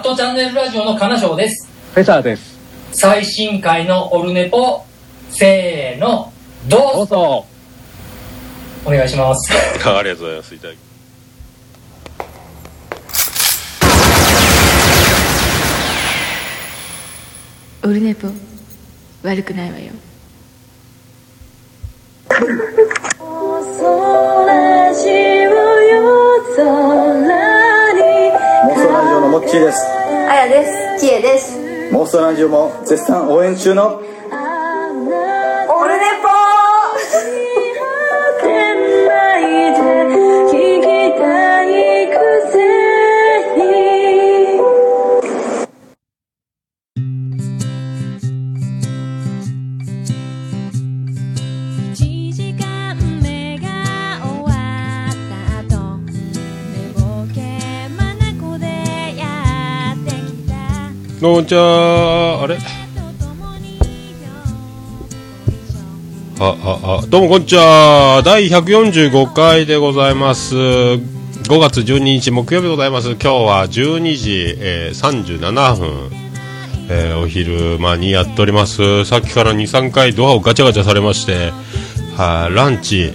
ットチャンネルラジオの金賞です。フェザーです。最新回のオルネポ、せーの、どうぞどうぞ。お願いします。ありがとうございます。いただきオルネポ悪くないわよモーストラジオのモッチーですあやです。キエです。モーストラジオも絶賛応援中のたどうもこんにちは。あれ？あ、あ、あ、どうもこんにちは。第145回でございます。5月12日木曜日でございます。今日は12時、えー37分、えーお昼間にやっております。さっきから2、3回ドアをガチャガチャされまして、は、ランチ、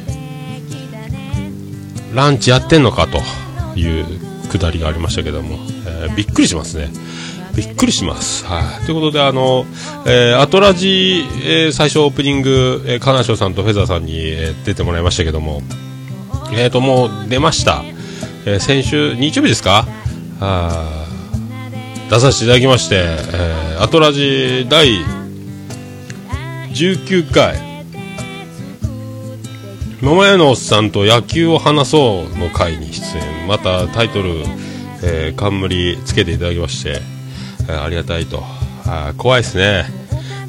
ランチやってんのかというくだりがありましたけども、えーびっくりしますね。びっくりします。はい。ということで、あの、えーアトラジ、えー最初オープニング、えー、カナショさんとフェザーさんに、えー出てもらいましたけども、えーと、もう出ました。えー先週、日曜日ですか？あ出させていただきまして、えーアトラジ第19回、桃屋のおっさんと野球を話そうの回に出演。またタイトル、えー冠つけていただきまして、ありがたいと。あ怖いですね。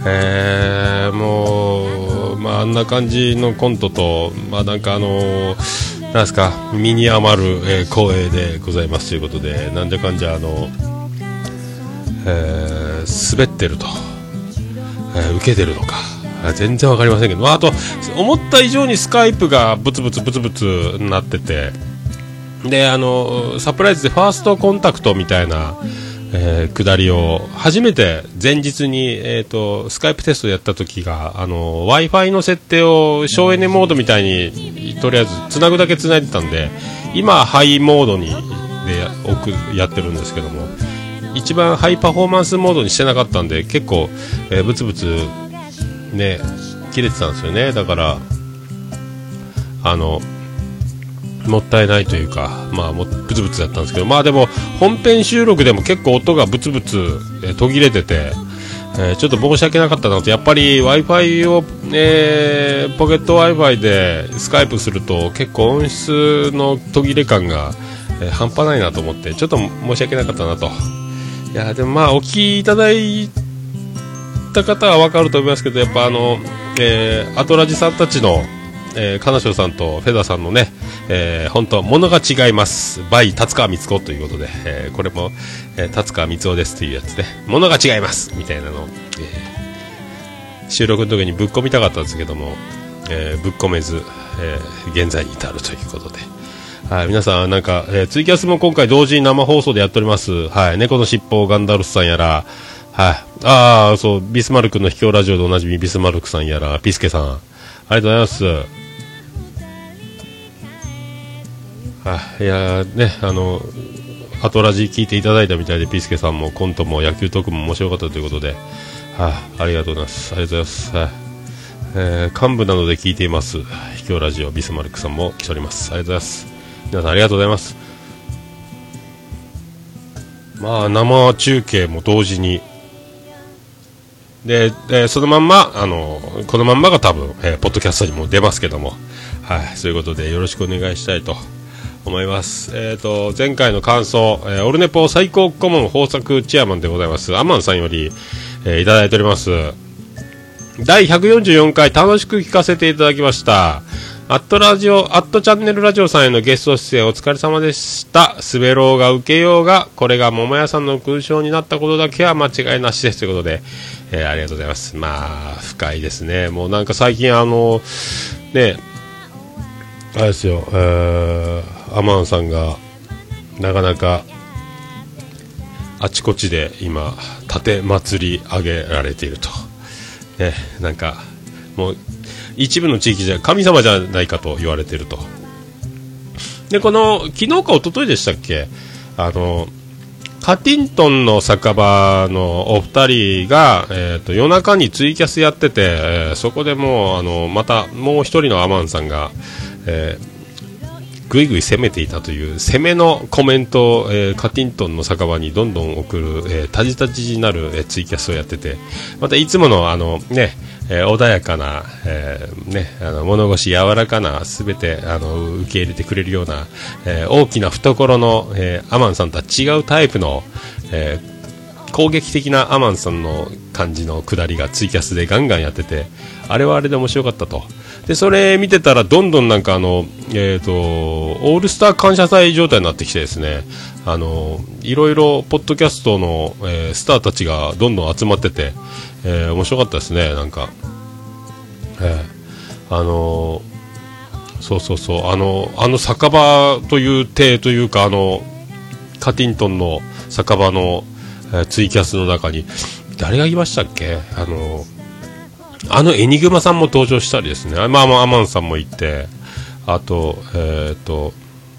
えーもう、まあ、あんな感じのコントと、まあ、なんかあのーなんですか、身に余る、えー光栄でございますということで、なんじゃかんじゃ、あの、えー滑ってると、えー受けてるのか、全然わかりませんけど、まあ、あと、思った以上にスカイプがブツブツブツブツなってて、で、あの、サプライズでファーストコンタクトみたいな、えー下りを初めて前日に、えー、とスカイプテストやった時が w i f i の設定を省エネモードみたいにとりあえずつなぐだけつないでたんで今ハイモードにで置くやってるんですけども一番ハイパフォーマンスモードにしてなかったんで結構、えーブツブツね切れてたんですよね。だからあのもったいないというか、まあ、もブツブツだったんですけど、まあでも、本編収録でも結構音がブツブツ、え途切れてて、えーちょっと申し訳なかったなと、やっぱり Wi-Fi を、えーポケット Wi-Fi でスカイプすると結構音質の途切れ感が、えー半端ないなと思って、ちょっと申し訳なかったなと。いや、でもまあ、お聞きいただいた方はわかると思いますけど、やっぱあの、えアトラジさんたちの、えー、金城さんとフェザーさんのね、えー本当、ものが違います。バイ、達川光子ということで、えーこれも、えー達川光夫ですっていうやつで、ものが違いますみたいなのを、えー収録の時にぶっ込みたかったんですけども、えーぶっ込めず、えー現在に至るということで。はい、皆さん、なんか、えーツイキャスも今回同時に生放送でやっております。はい、猫のしっぽガンダルスさんやら、はい、ああ、そう、ビスマルクの秘境ラジオでおなじみビスマルクさんやら、ピスケさん、ありがとうございます。はい、やね、あの、アトラジ聞いていただいたみたいで、ピースケさんもコントも野球トークも面白かったということで、はい、ありがとうございます。ありがとうございます。はい。えー幹部などで聞いています。秘境ラジオビスマルクさんも来ております。ありがとうございます。皆さんありがとうございます。まあ、生中継も同時に。で、でそのまんま、あの、このまんまが多分、えーポッドキャストにも出ますけども、はい、そういうことでよろしくお願いしたいと思います。えっ、と、前回の感想、えーオルネポ最高顧問豊作チェアマンでございます、アマンさんより、えーいただいております。第144回楽しく聞かせていただきました。アットラジオ、アットチャンネルラジオさんへのゲスト出演お疲れ様でした。滑ろうが受けようが、これが桃屋さんの勲章になったことだけは間違いなしですということで、えーありがとうございます。まあ、深いですね。もうなんか最近あの、ね、あれですよ、えーアマンさんが、なかなか、あちこちで今、盾祭り上げられていると。ね、なんか、もう、一部の地域じゃ神様じゃないかと言われていると。で、この、昨日か一昨日でしたっけ？あの、カティントンの酒場のお二人が、えー、と夜中にツイキャスやってて、えーそこでもうあのまたもう一人のアマンさんが、えーぐいぐい攻めていたという攻めのコメントを、えーカティントンの酒場にどんどん送る、えー、タジタジになる、えーツイキャスをやっててまたいつものあの、ねえー穏やかな、えーね、あの物腰柔らかなすべてあの受け入れてくれるような、えー大きな懐の、えーアマンさんとは違うタイプの、えー攻撃的なアマンさんの感じの下りがツイキャスでガンガンやっててあれはあれで面白かったと。でそれ見てたらどんどんなんかあの、えー、とオールスター感謝祭状態になってきてですねあのいろいろポッドキャストの、えースターたちがどんどん集まってて、えー面白かったですねなんか、えーあのそうそうそうあのあの酒場という体というかあのカティントンの酒場の、えツイキャスの中に、誰がいましたっけ？あの、あのエニグマさんも登場したりですね、まあまあ、アマンさんもいて、あと、えっ、ー、と、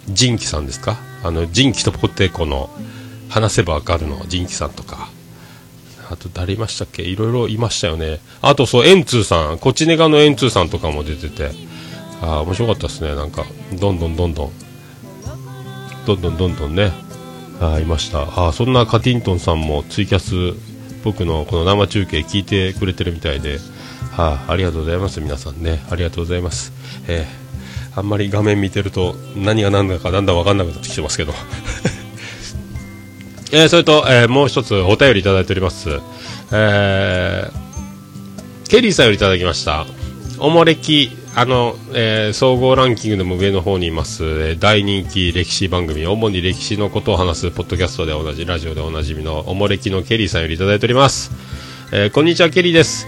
ジンキさんですか？あの、ジンキとポテコの、話せばわかるの、ジンキさんとか。あと誰いましたっけ？いろいろいましたよね。あとそう、エンツーさん、こちネがのエンツーさんとかも出てて、ああ、面白かったですね。なんか、どんどんどんどん、どんどんどんどんね、あいました。あそんなカティントンさんもツイキャス僕のこの生中継聞いてくれてるみたいで、あ、ありがとうございます皆さんね。ありがとうございます、えーあんまり画面見てると何が何だかだんだん分かんなくなってきてますけど。えーそれと、えーもう一つお便りいただいております、えーケリーさんよりいただきました。おもれきあの、えー総合ランキングでも上の方にいます、えー大人気歴史番組主に歴史のことを話すポッドキャストで同じラジオでおなじみのおもれきのケリーさんよりいただいております、えーこんにちはケリーです。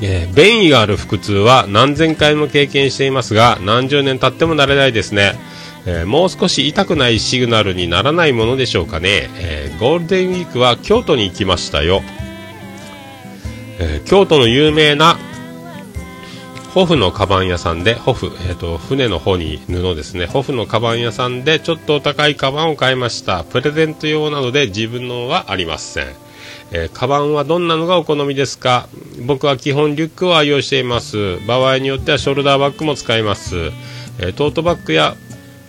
えー便意がある腹痛は何千回も経験していますが何十年経っても慣れないですね、えーもう少し痛くないシグナルにならないものでしょうかね、えーゴールデンウィークは京都に行きましたよ、えー京都の有名なホフのカバン屋さんで、ホフ、えっ、と、船の方に布ですね、ホフのカバン屋さんでちょっとお高いカバンを買いました。プレゼント用なので自分のはありません。えーカバンはどんなのがお好みですか？僕は基本リュックを愛用しています。場合によってはショルダーバッグも使います。えートートバッグや、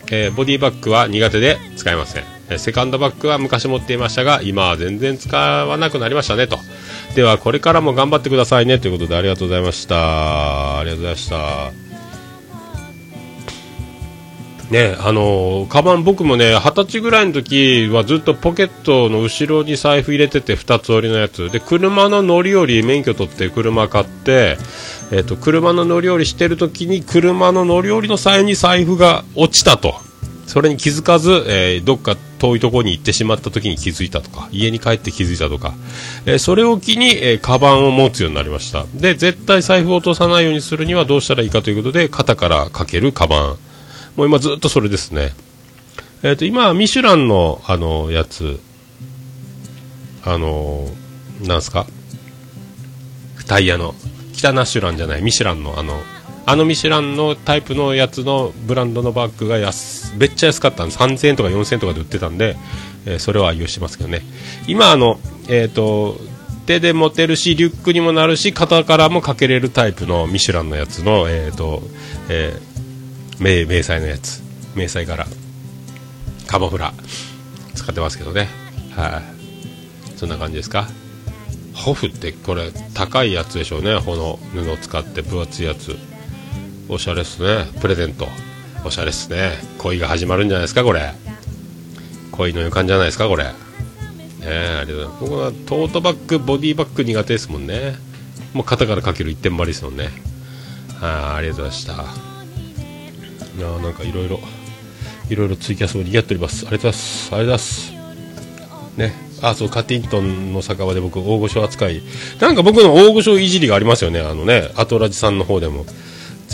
えボディバッグは苦手で使いません。セカンドバッグは昔持っていましたが、今は全然使わなくなりましたねと。では、これからも頑張ってくださいねということでありがとうございました。ありがとうございました。ねあのーカバン僕もね二十歳ぐらいの時はずっとポケットの後ろに財布入れてて2つ折りのやつで車の乗り降り免許取って車買って、えっと車の乗り降りしてる時に車の乗り降りの際に財布が落ちたとそれに気づかず、えーどっか遠いところに行ってしまった時に気づいたとか家に帰って気づいたとか、えーそれを機に、えーカバンを持つようになりました。で絶対財布を落とさないようにするにはどうしたらいいかということで肩からかけるカバン。もう今ずっとそれですね。えっ、と、今、ミシュランの、あの、やつ、あの、なんすか？タイヤの、北ナシュランじゃない、ミシュランの、あの、あのミシュランのタイプのやつのブランドのバッグが安、めっちゃ安かったんです。3000円とか4000円とかで売ってたんで、えーそれは愛用してますけどね。今、あの、えっ、と、手で持てるし、リュックにもなるし、肩からもかけれるタイプのミシュランのやつの、えっ、と、えー迷迷彩のやつ。迷彩柄。カモフラ使ってますけどね。はい。そんな感じですか？ホフってこれ高いやつでしょうね。この布を使って分厚いやつ。おしゃれっすね。プレゼント。おしゃれっすね。恋が始まるんじゃないですかこれ。恋の予感じゃないですかこれ。ねえありがとう。ございます僕はトートバッグボディバッグ苦手ですもんね。もう肩からかける一点張りですもんね。はいありがとうございました。いやなんかいろいろいろいろツイキャスも賑わっております。ありがとうございます。ありがとうございます。ね。あそうカティントンの酒場で僕大御所扱い。なんか僕の大御所いじりがありますよね。あのねアトラジさんの方でも。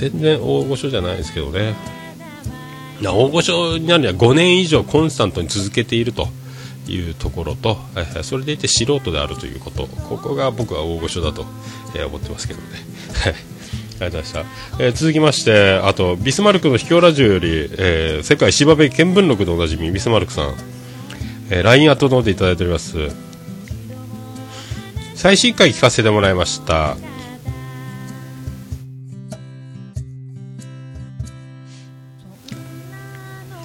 全然大御所じゃないですけどね。大御所になるには5年以上コンスタントに続けているというところと、それでいて素人であるということ。ここが僕は大御所だと、えー思ってますけどね。ありがとうございました、えー続きましてあとビスマルクの秘境ラジオより、えー世界芝部見聞録でおなじみビスマルクさん、えー LINE アットノートいただいております。最新回聞かせてもらいました。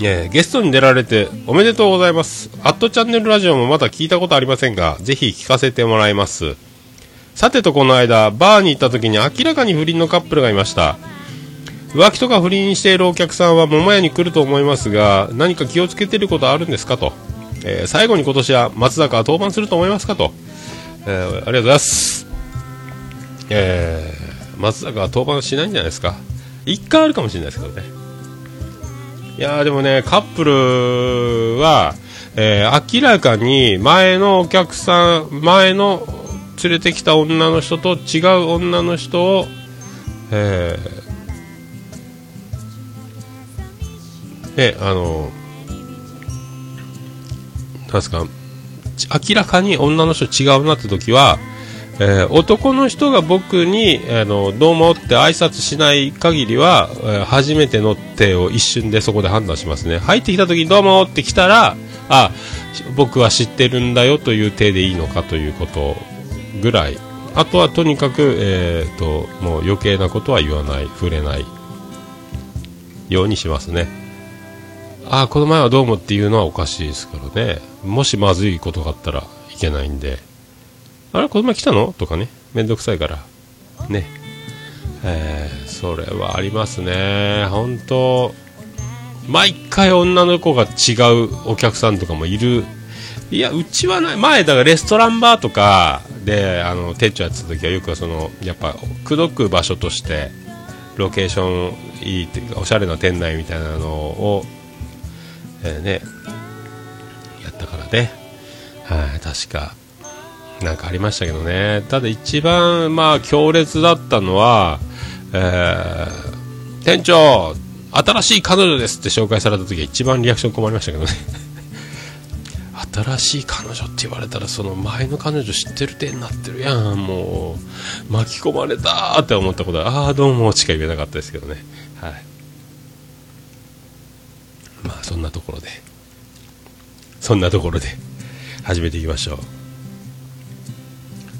えーゲストに出られておめでとうございます。アットチャンネルラジオもまだ聞いたことありませんが、ぜひ聞かせてもらいます。さてとこの間、バーに行った時に明らかに不倫のカップルがいました。浮気とか不倫しているお客さんは桃屋に来ると思いますが、何か気をつけてることあるんですかと。えー最後に今年は松坂は登板すると思いますかと。えーありがとうございます。えー松坂は登板しないんじゃないですか。一回あるかもしれないですけどね。いやでもね、カップルは、えー明らかに前のお客さん、前の連れてきた女の人と違う女の人を、えーね、あの、なんですか、明らかに女の人違うなって時は、えー男の人が僕に、あのどうもって挨拶しない限りは、えー初めての手を一瞬でそこで判断しますね。入ってきた時にどうもって来たらあ僕は知ってるんだよという手でいいのかということぐらい。あとはとにかく、えー、ともう余計なことは言わない。触れないようにしますね。あこの前はどうもっていうのはおかしいですからね。もしまずいことがあったらいけないんで。あれこの前来たの？とかね。めんどくさいから。ね。えーそれはありますね。本当。毎回女の子が違うお客さんとかもいる。いやうちはない。前だからレストランバーとかであの店長やってた時はよくそのやっぱ口説く場所としてロケーションいいっていうかおしゃれな店内みたいなのを、えーね。やったからね。はい確か。なんかありましたけどね。ただ一番まあ強烈だったのは、えー店長新しい彼女ですって紹介された時は一番リアクション困りましたけどね。新しい彼女って言われたらその前の彼女知ってる手になってる。やんもう巻き込まれたって思ったことはああどうもしか言えなかったですけどね。はい。まあそんなところで。そんなところで始めていきましょう。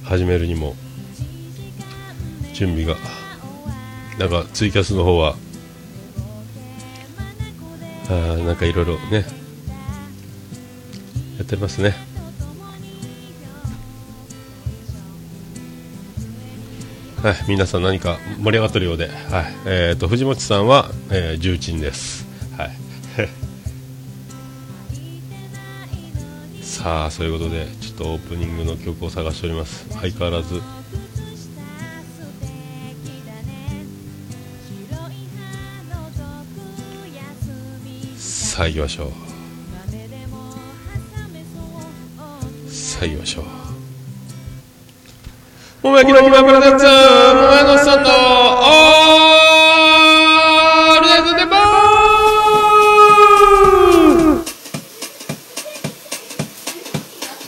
始めるにも準備がなんかツイキャスの方はあーなんかいろいろねやってますね。はい皆さん何か盛り上がってるようで、はいえー、と藤本さんは、えー重鎮です。さあそういうことでちょっとオープニングの曲を探しております。相変わらず。さあ行きましょう。さあ行きましょう。桃焼きの木村プレゼンツ桃屋のおっさん。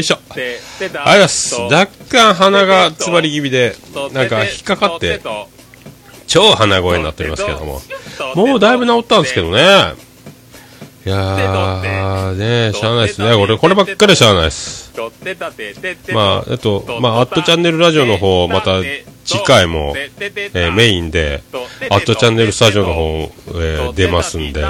いしょ。ありがとうございます。若干鼻が詰まり気味でなんか引っかかって超鼻声になっておりますけども。もうだいぶ治ったんですけどね。いやー、ねしゃあないですね。俺、こればっかりしゃあないです。まあ、えっと、まあ、アットチャンネルラジオの方、また次回も、えーメインで、アットチャンネルスタジオの方、えー出ますんで、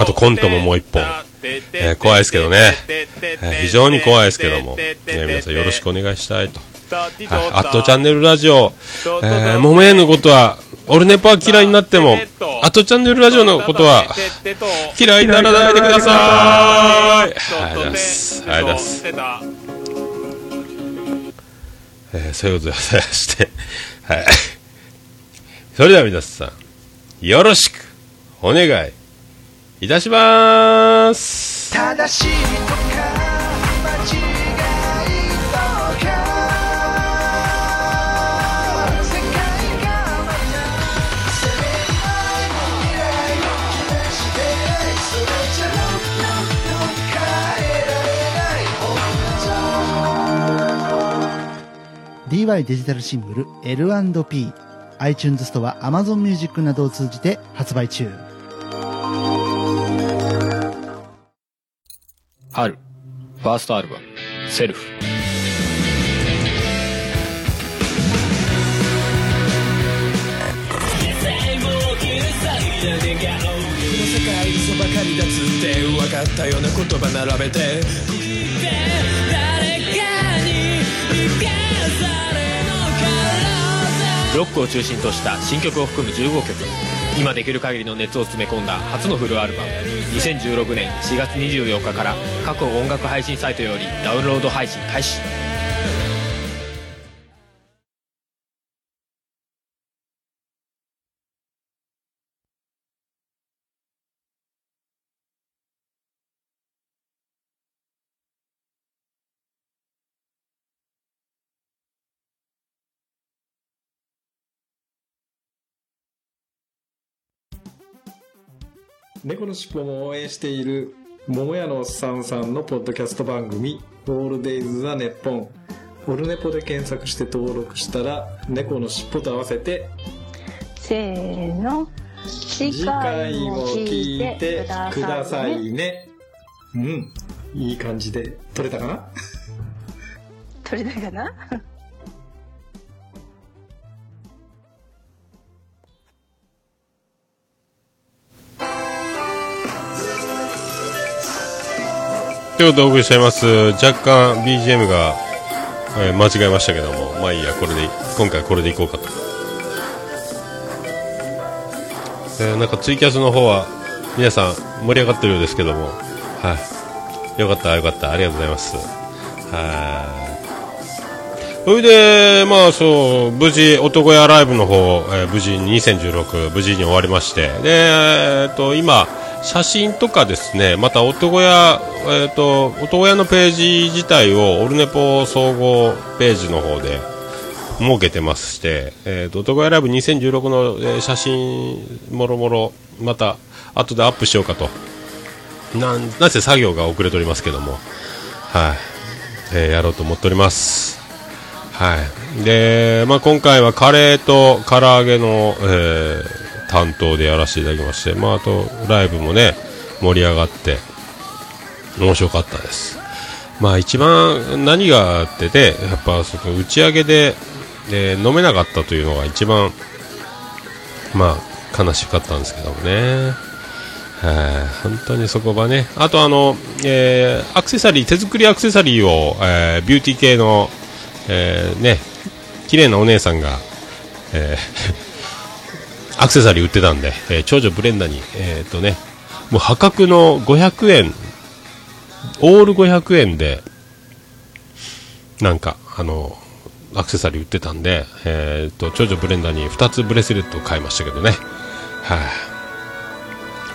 あとコントももう一本、えー怖いですけどね、えー非常に怖いですけども、えー皆さんよろしくお願いしたいと。はい、アットチャンネルラジオ、えー、桃屋のことは、オルネポは嫌いになっても、あとチャンネルラジオのことは、嫌いにならないでください。ありがとうございます。ありがとうございます。えーそういうことでございまして、はい。それでは皆さん、よろしく、お願い、いたします。正しいとか間違いとか世界がまた攻め合い未来を期待してそれじゃ変えられない DY デジタルシングル L&P iTunes ストア Amazon Music などを通じて発売中春ファーストアルバム「セルフ」この世界嘘ばかりだつって分かったような言葉並べて。ロックを中心とした新曲を含む15曲今できる限りの熱を詰め込んだ初のフルアルバム。2016年4月24日から各音楽配信サイトよりダウンロード配信開始。猫のしっぽも応援している桃屋のおっさんさんのポッドキャスト番組「オールデイズ・ザ・ネッポン」オルネポで検索して登録したら猫のしっぽと合わせてせーの次次回も聞いてくださいね。うん。いい感じで撮れたかな？取れたかな？ということでお送りしております。若干 BGM が、えー間違えましたけども、まあいいや、これで、今回これでいこうかと。えーなんかツイキャスの方は、皆さん盛り上がってるようですけども、はい。よかった、よかった、ありがとうございます。はい。それで、まあそう、無事、男屋ライブの方、えー無事に2016、無事に終わりまして、で、えっと、今、写真とかですね、また男屋、えっ、と、男屋のページ自体を、オルネポ総合ページの方で設けてまして、えっ、と、男屋ライブ2016の、えー写真、もろもろ、また、後でアップしようかと。なん、なぜ作業が遅れておりますけども、はい、えーやろうと思っております。はい。で、まあ、今回はカレーと唐揚げの、えー担当でやらせていただきまして、まあ、あと、ライブもね、盛り上がって、面白かったです。まあ、一番何があってて、やっぱ、その打ち上げで、で飲めなかったというのが一番、まあ、悲しかったんですけどもね。はい本当にそこはね。あとあの、えーアクセサリー、手作りアクセサリーを、えービューティー系の、えーね、綺麗なお姉さんが、えーアクセサリー売ってたんで、えー長女ブレンダに、えーっとね、もう破格の500円、オール500円で、なんか、あの、アクセサリー売ってたんで、えーっと、長女ブレンダーに2つブレスレットを買いましたけどね。はい、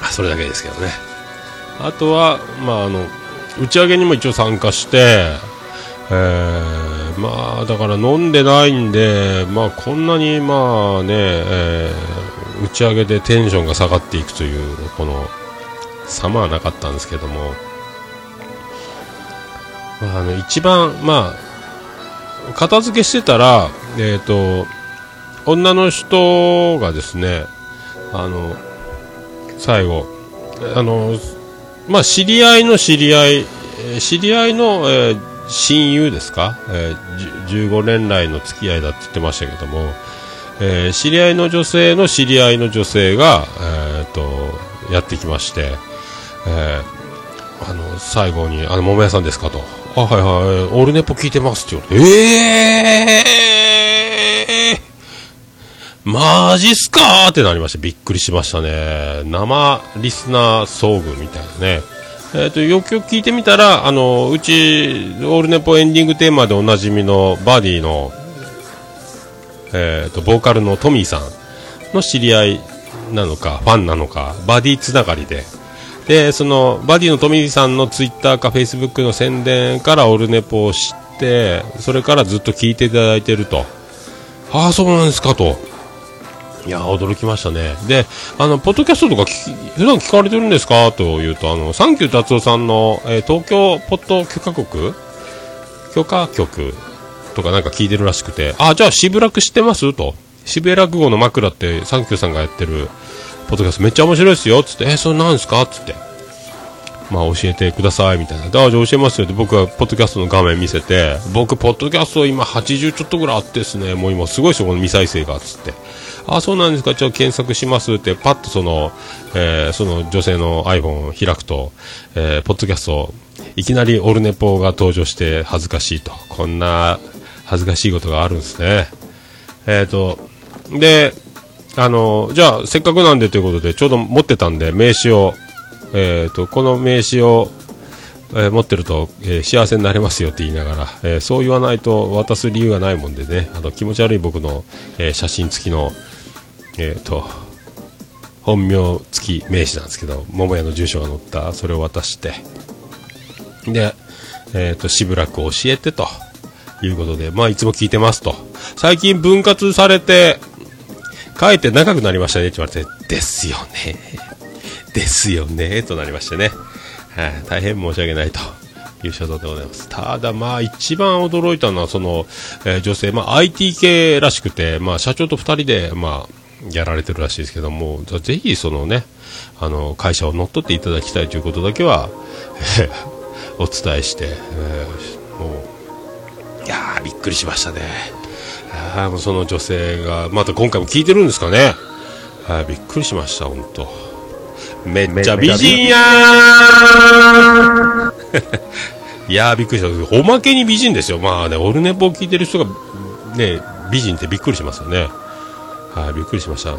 あそれだけですけどね。あとは、まあ、あの、打ち上げにも一応参加して、えーまあ、だから飲んでないんで、まあ、こんなに、まあね、えー打ち上げでテンションが下がっていくという、この、様はなかったんですけども、あ、の、一番、まあ、片付けしてたら、えっ、と、女の人がですね、あの、最後、あの、まあ、知り合いの知り合い、知り合いの、えー親友ですか、えー15年来の付き合いだって言ってましたけども、えー知り合いの女性の知り合いの女性が、えー、とやってきまして、えーあの最後に「あの桃屋さんですか?」と「あはいはいオールネポ聞いてます」って言われて「えー、マジっすかーってなりました。びっくりしましたね。生リスナー遭遇みたいなね。えっ、と、よくよく聞いてみたら、あの、うち、オールネポエンディングテーマでおなじみのバディの、えっ、と、ボーカルのトミーさんの知り合いなのか、ファンなのか、バディつながりで、で、その、バディのトミーさんのツイッターかフェイスブックの宣伝からオルネポを知って、それからずっと聞いていただいていると。ああ、そうなんですかと。いや、驚きましたね。で、あの、ポッドキャストとか普段聞かれてるんですかというと、あの、サンキュー達夫さんの、えー東京ポッド許可国許可局とかなんか聞いてるらしくて、あ、じゃあ渋楽知ってます？と。渋谷落語の枕ってサンキューさんがやってるポッドキャストめっちゃ面白いですよ。つって、えーそれなんですかつって。まあ教えてくださいみたいな。あじゃあ教えますよって僕はポッドキャストの画面見せて、僕ポッドキャスト今80ちょっとぐらいあってですね、もう今すごいですよ、この未再生が、つって。あ、そうなんですか、じゃあ検索しますって、パッとその、えーその女性の iPhone を開くと、えーポッドキャスト、いきなりオルネポが登場して恥ずかしいと。こんな恥ずかしいことがあるんですね。えっ、と、で、あの、じゃあ、せっかくなんでということで、ちょうど持ってたんで、名刺を、えっ、と、この名刺を、えー持ってると、えー幸せになれますよって言いながら、えーそう言わないと渡す理由がないもんでね、あの、気持ち悪い僕の、え写真付きの、えっ、と、本名付き名刺なんですけど、桃屋の住所が載った、それを渡して、で、えっ、と、しぶらく教えてということで、まあ、いつも聞いてますと。最近分割されて、帰って長くなりましたねって言われて、ですよね。ですよね。となりましてね。はい、大変申し訳ないと。いう所存でございます。ただ、まあ、一番驚いたのは、その、えー女性、まあ、IT 系らしくて、まあ、社長と二人で、まあ、やられてるらしいですけども、ぜぜひ、そのね、あの、会社を乗っ取っていただきたいということだけは、え お伝えして、えーもう、いやー、びっくりしましたね。あーもうその女性が、また今回も聞いてるんですかね。はい、びっくりしました、本当。めっちゃ美人やー いやー、びっくりした。おまけに美人ですよ。まあね、オルネポを聞いてる人が、ね、美人ってびっくりしますよね。はい、びっくりしました。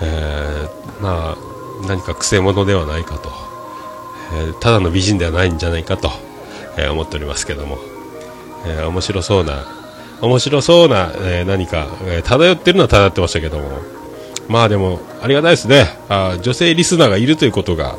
えー、まあ、何か癖者ではないかと。えーただの美人ではないんじゃないかと、えー思っておりますけども。えー面白そうな、面白そうな、えー何か、えー漂ってるのは漂ってましたけども。まあでも、ありがたいですね。あ女性リスナーがいるということが、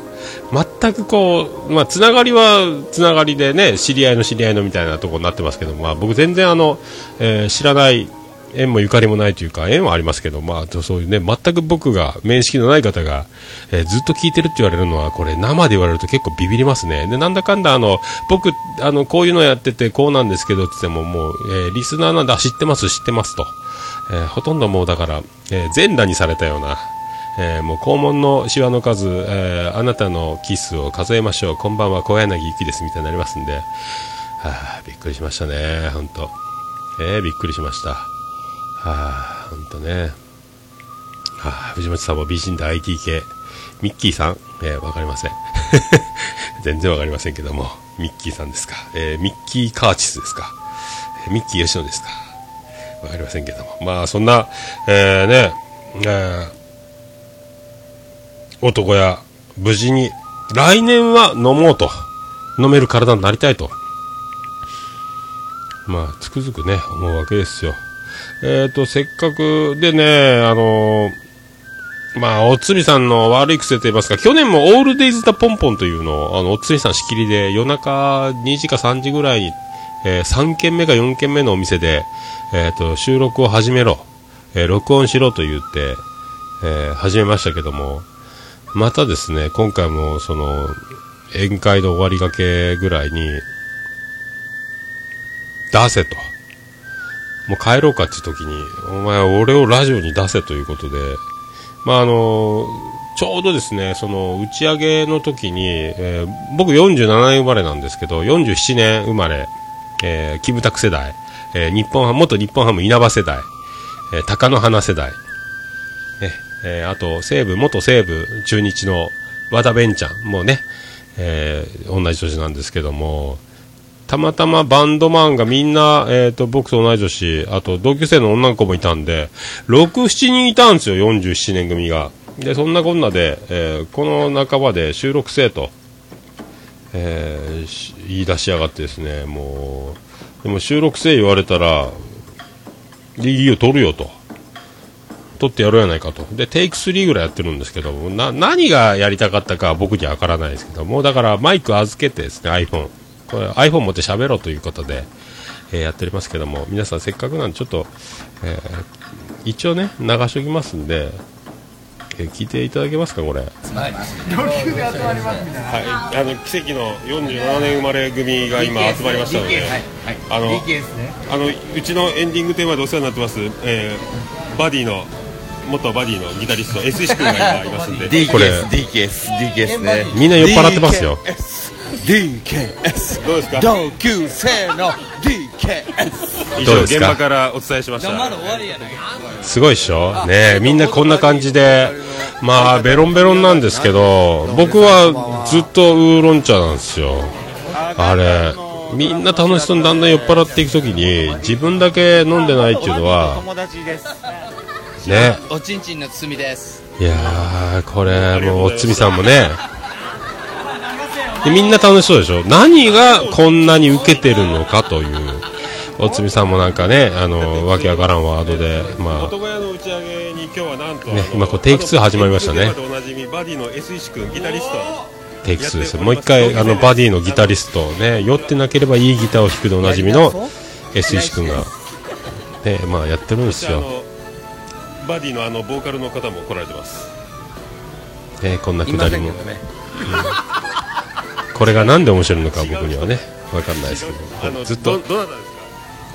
全くこう、まあ、つながりは、つながりでね、知り合いの知り合いのみたいなところになってますけど、まあ、僕全然あの、えー知らない、縁もゆかりもないというか、縁はありますけど、まあ、そういうね、全く僕が、面識のない方が、えーずっと聞いてるって言われるのは、これ生で言われると結構ビビりますね。で、なんだかんだあの、僕、あの、こういうのやってて、こうなんですけどって言っても、もう、えーリスナーなんだ、知ってます、知ってますと。えーほとんどもうだから、え全裸にされたような、えーもう肛門のシワの数、えーあなたのキスを数えましょう。こんばんは、小柳ゆきです、みたいになりますんで。はあ、びっくりしましたね、ほんと。えー、びっくりしました。はあ、ほんとね。はあ、藤本さんも美人で IT 系。ミッキーさん？えーわかりません。全然わかりませんけども。ミッキーさんですか？えーミッキー・カーチスですか？えーミッキー・吉野ですか？わかりませんけども。まあ、そんな、えーね、え男や無事に、来年は飲もうと。飲める体になりたいと。まあ、つくづくね、思うわけですよ。えっ、と、せっかくでね、あのーまあ、おつみさんの悪い癖と言いますか、去年もオールデイズ・ザ・ポンポンというのを、あの、おつみさん仕切りで夜中2時か3時ぐらいに、えー3軒目か4軒目のお店で、えっ、と、収録を始めろ、えー録音しろと言って、えー始めましたけども、またですね、今回もその、宴会の終わりがけぐらいに、出せと。もう帰ろうかって時に、お前は俺をラジオに出せということで、まああのちょうどですね、その打ち上げの時に、えー僕47年生まれなんですけど、47年生まれ、えーキムタク世代、えー日本ハム、元日本ハム稲葉世代、えー貴乃花世代、ねえーあと西武、元西武中日の和田弁ちゃんもね、えー同じ年なんですけども、たまたまバンドマンがみんな、えっ、と、僕と同い年、あと同級生の女の子もいたんで、6、7人いたんですよ、47年組が。で、そんなこんなで、えーこの半ばで収録せえと、えー言い出しやがってですね、もう、でも収録せえ言われたら、でいいよ、撮るよと。撮ってやろうやないかと。で、テイク3ぐらいやってるんですけども、な、何がやりたかったかは僕にはわからないですけども、だからマイク預けてですね、iPhone。これ iPhone 持って喋ろうということで、えーやっておりますけども、皆さんせっかくなんでちょっと、えー一応ね、流しときますんで、えー聞いていただけますか、これ。はい。あの奇跡の47年生まれ組が今集まりましたので、DK はい。あの DK ですね。あのうちのエンディングテーマでお世話になってます、えーバディの元バディのギタリスト S 石君が今いますんで。DKS これ DKS DKS ね。みんな酔っ払ってますよ DKS どうですか？同級生の DKS 以上現どうですか？場からお伝えしました。まだ終わりやない。すごいっしょねえみんなこんな感じでまあベロンベロンなんですけど僕はずっとウーロン茶なんですよ。あれみんな楽しそうにだんだん酔っ払っていくときに自分だけ飲んでないっていうのは友達です。ね。おちんちんの包みです。いやーこれもうおつみさんもねでみんな楽しそうでしょ？何がこんなに受けてるのかという。おつみさんもなんかねあのわけわからんワードでまあ。男屋の打ち上げに今日はなんと、ね今こうテイク2始まりましたね。今でおなじみバディの S 石君ギタリスト。テイク2です。よもう一回あのバディのギタリストね酔ってなければいいギターを弾くでおなじみの S 石君がねまあやってるんですよ。バディのあのボーカルの方も来られてます。ねこんなくだりも。いませんこれがなんで面白いのか僕にはねわかんないですけど。ずっと。どどなたですか？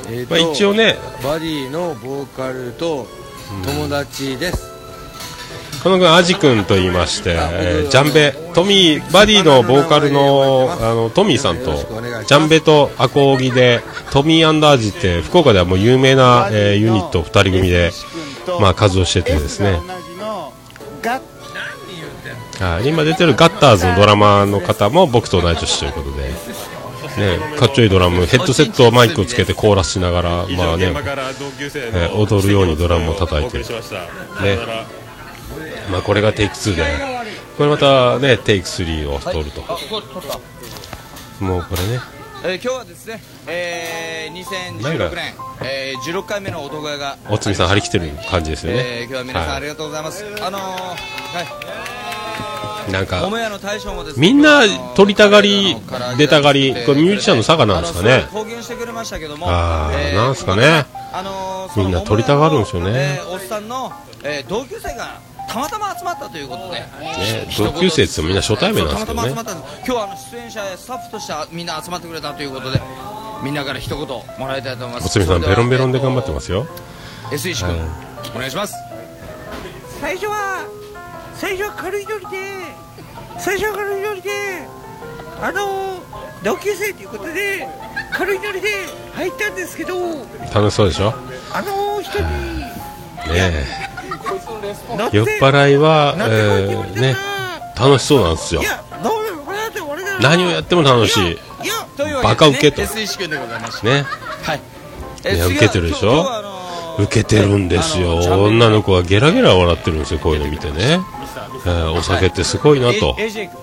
えーとまあ一応ね。バディのボーカルと友達です。この君アジ君と言いまして、えージャンベトミーバディのボーカルのあのトミーさんとジャンベとアコギでトミーアンダージって福岡ではもう有名な、えーユニット2人組で、まあ、活動しててですねはい今出てるガッターズのドラマーの方も僕と同い年ということで、ね、かっちょいいドラムヘッドセットマイクをつけてコーラスしながら、以まあねえー踊るようにドラムを叩いてね。まあ、これがテイク2でこれまたねテイク3を取ると、もうこれね。えー今日はですね、えー、なんか2016年、えー、16回目の男屋がおつみさん張り切ってる感じですよね、えー、今日は皆さんはいありがとうございます、あのー、はいなんかみんな取りたがり出たがりこれミュージシャンの差がなんですかね。あのすごい貢献してくれましたけども。あなんすかね。みんな取りたがるんですよね。えーおっさんの、えー同級生がたまたま集まったということで、ね同級生ってみんな初対面なんですけどね。そうたまたま集まったんです今日はあの出演者やスタッフとしてみんな集まってくれたということでみんなから一言もらいたいと思いますおつみさんベロンベロンで頑張ってますよ S 石君、はいお願いします最初は最初は軽いノリで最初は軽いノリであの同級生ということで軽いノリで入ったんですけど楽しそうでしょ？あの人にねえ。酔っ払いは、えーね楽しそうなんですよ。いやどうでもこれだって俺なら何をやっても楽しい。いやというわバけで、ね、カウケと。S 石君でございましたね。はい。いや次は受けてるでしょ？受けてるんですよ。女の子はゲラゲラ笑ってるんですよこういうの見てね、えーお酒ってすごいなと、AJ 君。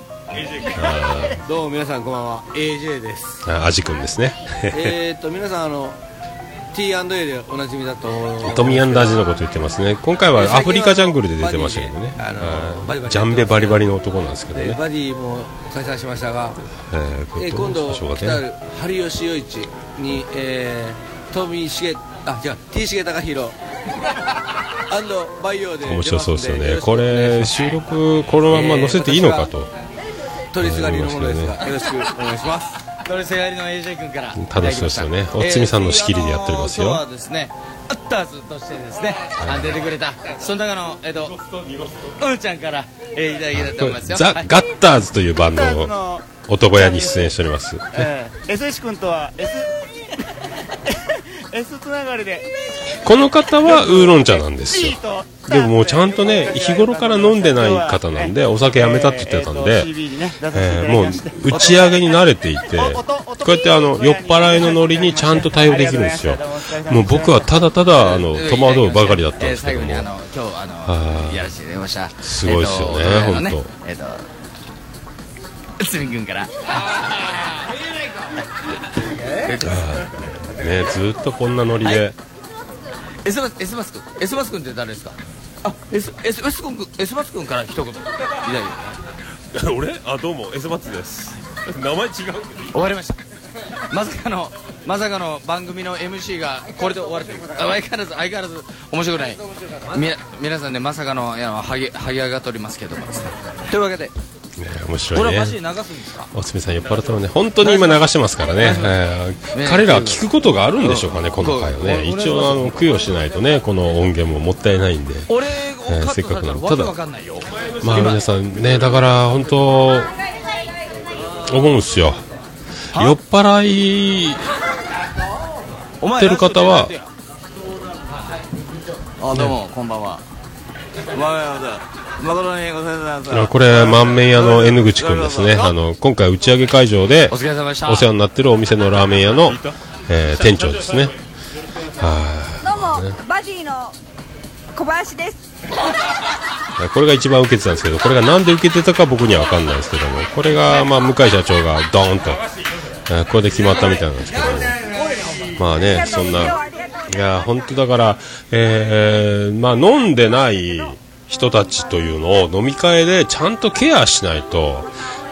どうも皆さんこんばんは。AJ です。あアジ君ですね。えーっと皆さんあの T&A でおなじみだと。トミーアンダージのこと言ってますね。今回はアフリカジャングルで出てましたけどね。あのジャンベバリバリの男なんですけどね、えーバディも開催しましたが、えー今度来たる春吉夜市に、えー、トミーあ違う T 重隆弘アンドバイオで面白そうですよね。これ収録このまま載せていいのかと、取りすがりのものですがよろしくお願いします。取りすがりの AJ 君から楽しそうですよね。おつみさんの仕切りでやっておりますよ。今日はですねアッターズとしてですね、あ出てくれたその中のえっ、とうんちゃんから、えー、いただきたいと思いますよ。ザ・はい。ガッターズというバンドをの男屋に出演しております、えー、S 石君とは S S つながりでこの方はウーロン茶なんですよ。でももうちゃんとね、日頃から飲んでない方なんで、お酒やめたって言ってたんで、えーもう打ち上げに慣れていて、こうやってあの、酔っ払いのノリにちゃんと対応できるんですよ。もう僕はただただ、あの、戸惑うばかりだったんですけども。すごいですよねえっと本当えっとつみくんからね、ずっとこんなノリで、エスバスエスバス君エスバス君って誰ですか？あエスエスエス君エスバス君から一言。いた 俺？あどうも。S バツです。名前違う終わりました。まさかのまさかの番組の MC がこれで終わる相変わらず相変わらず面白くない。み皆さんねまさかのいやはげはげ上がっておりますけども。というわけでね、面白いね。これはマジで流すんですか？おつみさん酔っ払ったのね本当に今流してますからね、えーね彼らは聞くことがあるんでしょうかねこの回をね。一応あの供養しないとねこの音源ももったいないんで。俺をえーカットされたらわけわかんないよ。まあ皆さんねだから本当思うんすよ。酔っ払いってる方は。あどうもこんばんはこれ満面屋の N 口くんですね。あの今回打ち上げ会場でお疲れ様でした。お世話になってるお店のラーメン屋の、えー店長ですね。はどうも、バジーの小林です。いこれが一番受けてたんですけどこれがなんで受けてたか僕には分かんないですけどもこれがまあ向井社長がドーンと、えーこれで決まったみたいなんですけども。まあねそんないや本当だから、えーまあ飲んでない人たちというのを飲み会でちゃんとケアしないと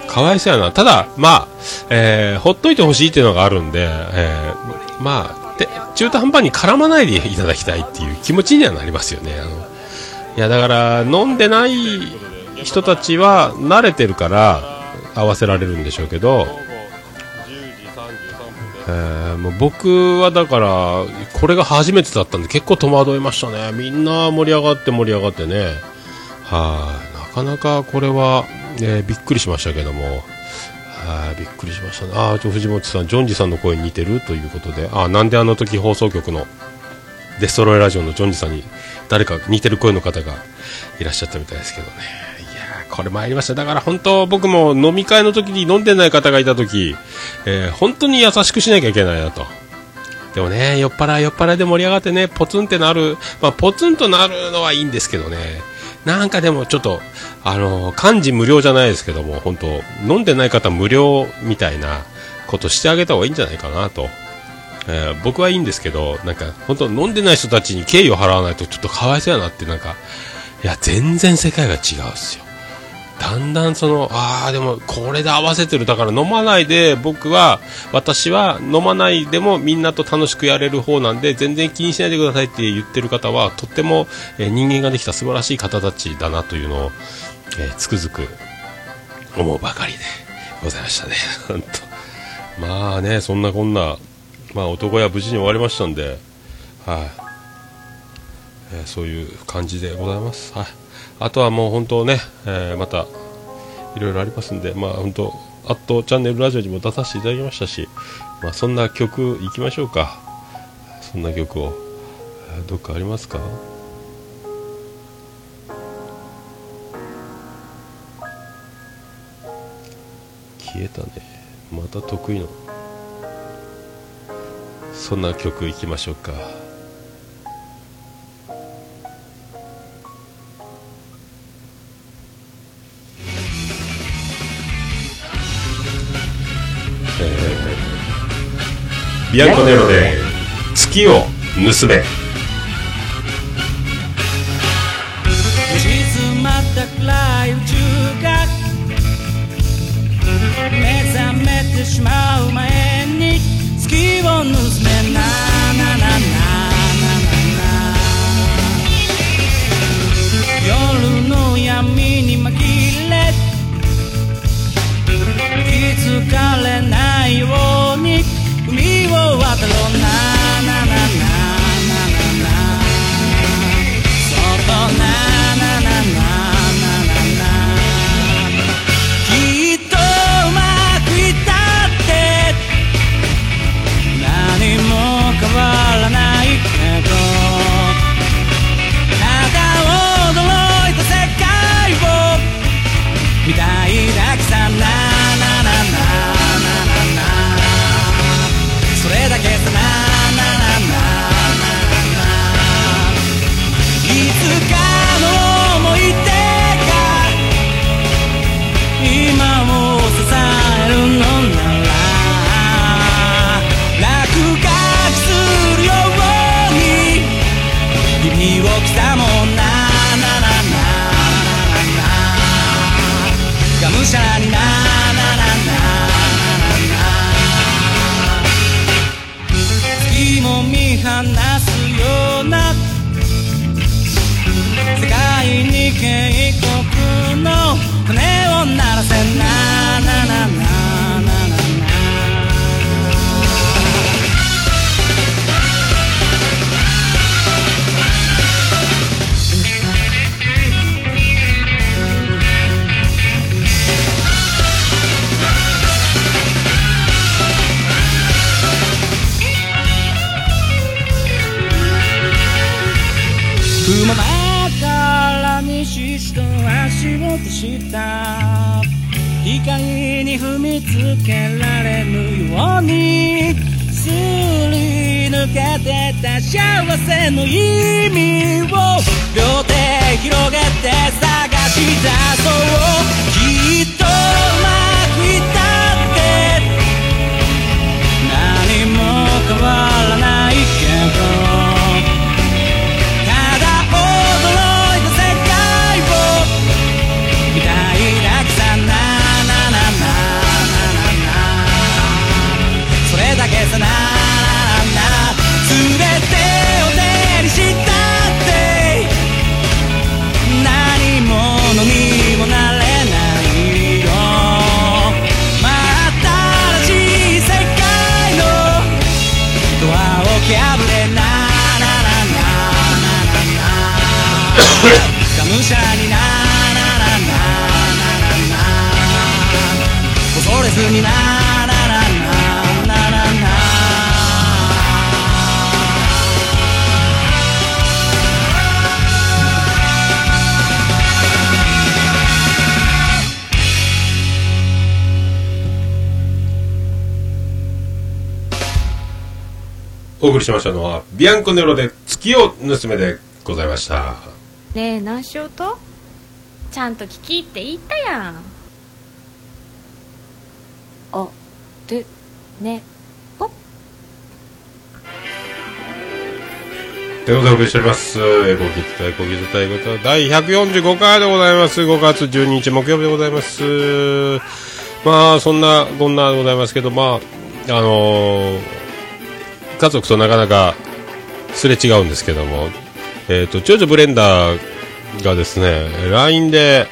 かわいそうやな。ただまあ、えーほっといてほしいっていうのがあるんで、えーまあで中途半端に絡まないでいただきたいっていう気持ちにはなりますよね。あのいやだから飲んでない人たちは慣れてるから合わせられるんでしょうけどえーもう僕はだからこれが初めてだったんで結構戸惑いましたね。みんな盛り上がって盛り上がってね。はい。なかなかこれは、えーびっくりしましたけども。はいびっくりしましたね。ああ藤本さんジョンジさんの声に似てるということで。あなんであの時放送局のデストロイラジオのジョンジさんに誰か似てる声の方がいらっしゃったみたいですけどね。これ参りましただから本当僕も飲み会の時に飲んでない方がいた時、えー本当に優しくしなきゃいけないなと。でもね酔っ払い酔っ払いで盛り上がってねポツンってなる、まあ、ポツンとなるのはいいんですけどね。なんかでもちょっとあの漢字無料じゃないですけども本当飲んでない方無料みたいなことしてあげた方がいいんじゃないかなと。えー僕はいいんですけど、なんか、本当飲んでない人たちに敬意を払わないとちょっとかわいそうやなって、なんか、いや、全然世界が違うっすよ。だんだんその、ああ、でも、これで合わせてる。だから飲まないで、僕は、私は飲まないでもみんなと楽しくやれる方なんで、全然気にしないでくださいって言ってる方は、とっても、え人間ができた素晴らしい方たちだなというのを、えーつくづく思うばかりでございましたね。本当まあね、そんなこんな、まあ男は無事に終わりましたんで、はい、えーそういう感じでございます。はい。ああとはもう本当ね、えーまたいろいろありますんで、まあ本当、アットチャンネルラジオにも出させていただきましたし、まあそんな曲いきましょうか。そんな曲を、どっかありますか？消えたね。また得意の。そんな曲いきましょうか。えービアンコネロで月を盗め。になななななななお送りしましたのは、ビアンコネロで月を盗めでございました。ねえ何しようと？ちゃんと聞きって言ったやんあでねということでお送りしております。エコキッタエコキズタイコタ第145回でございます。5月12日木曜日でございます。まあ、そんな、こんなでございますけど、まあ、あのー家族となかなかすれ違うんですけども、えっ、と、長女ブレンダーがですね、LINE で、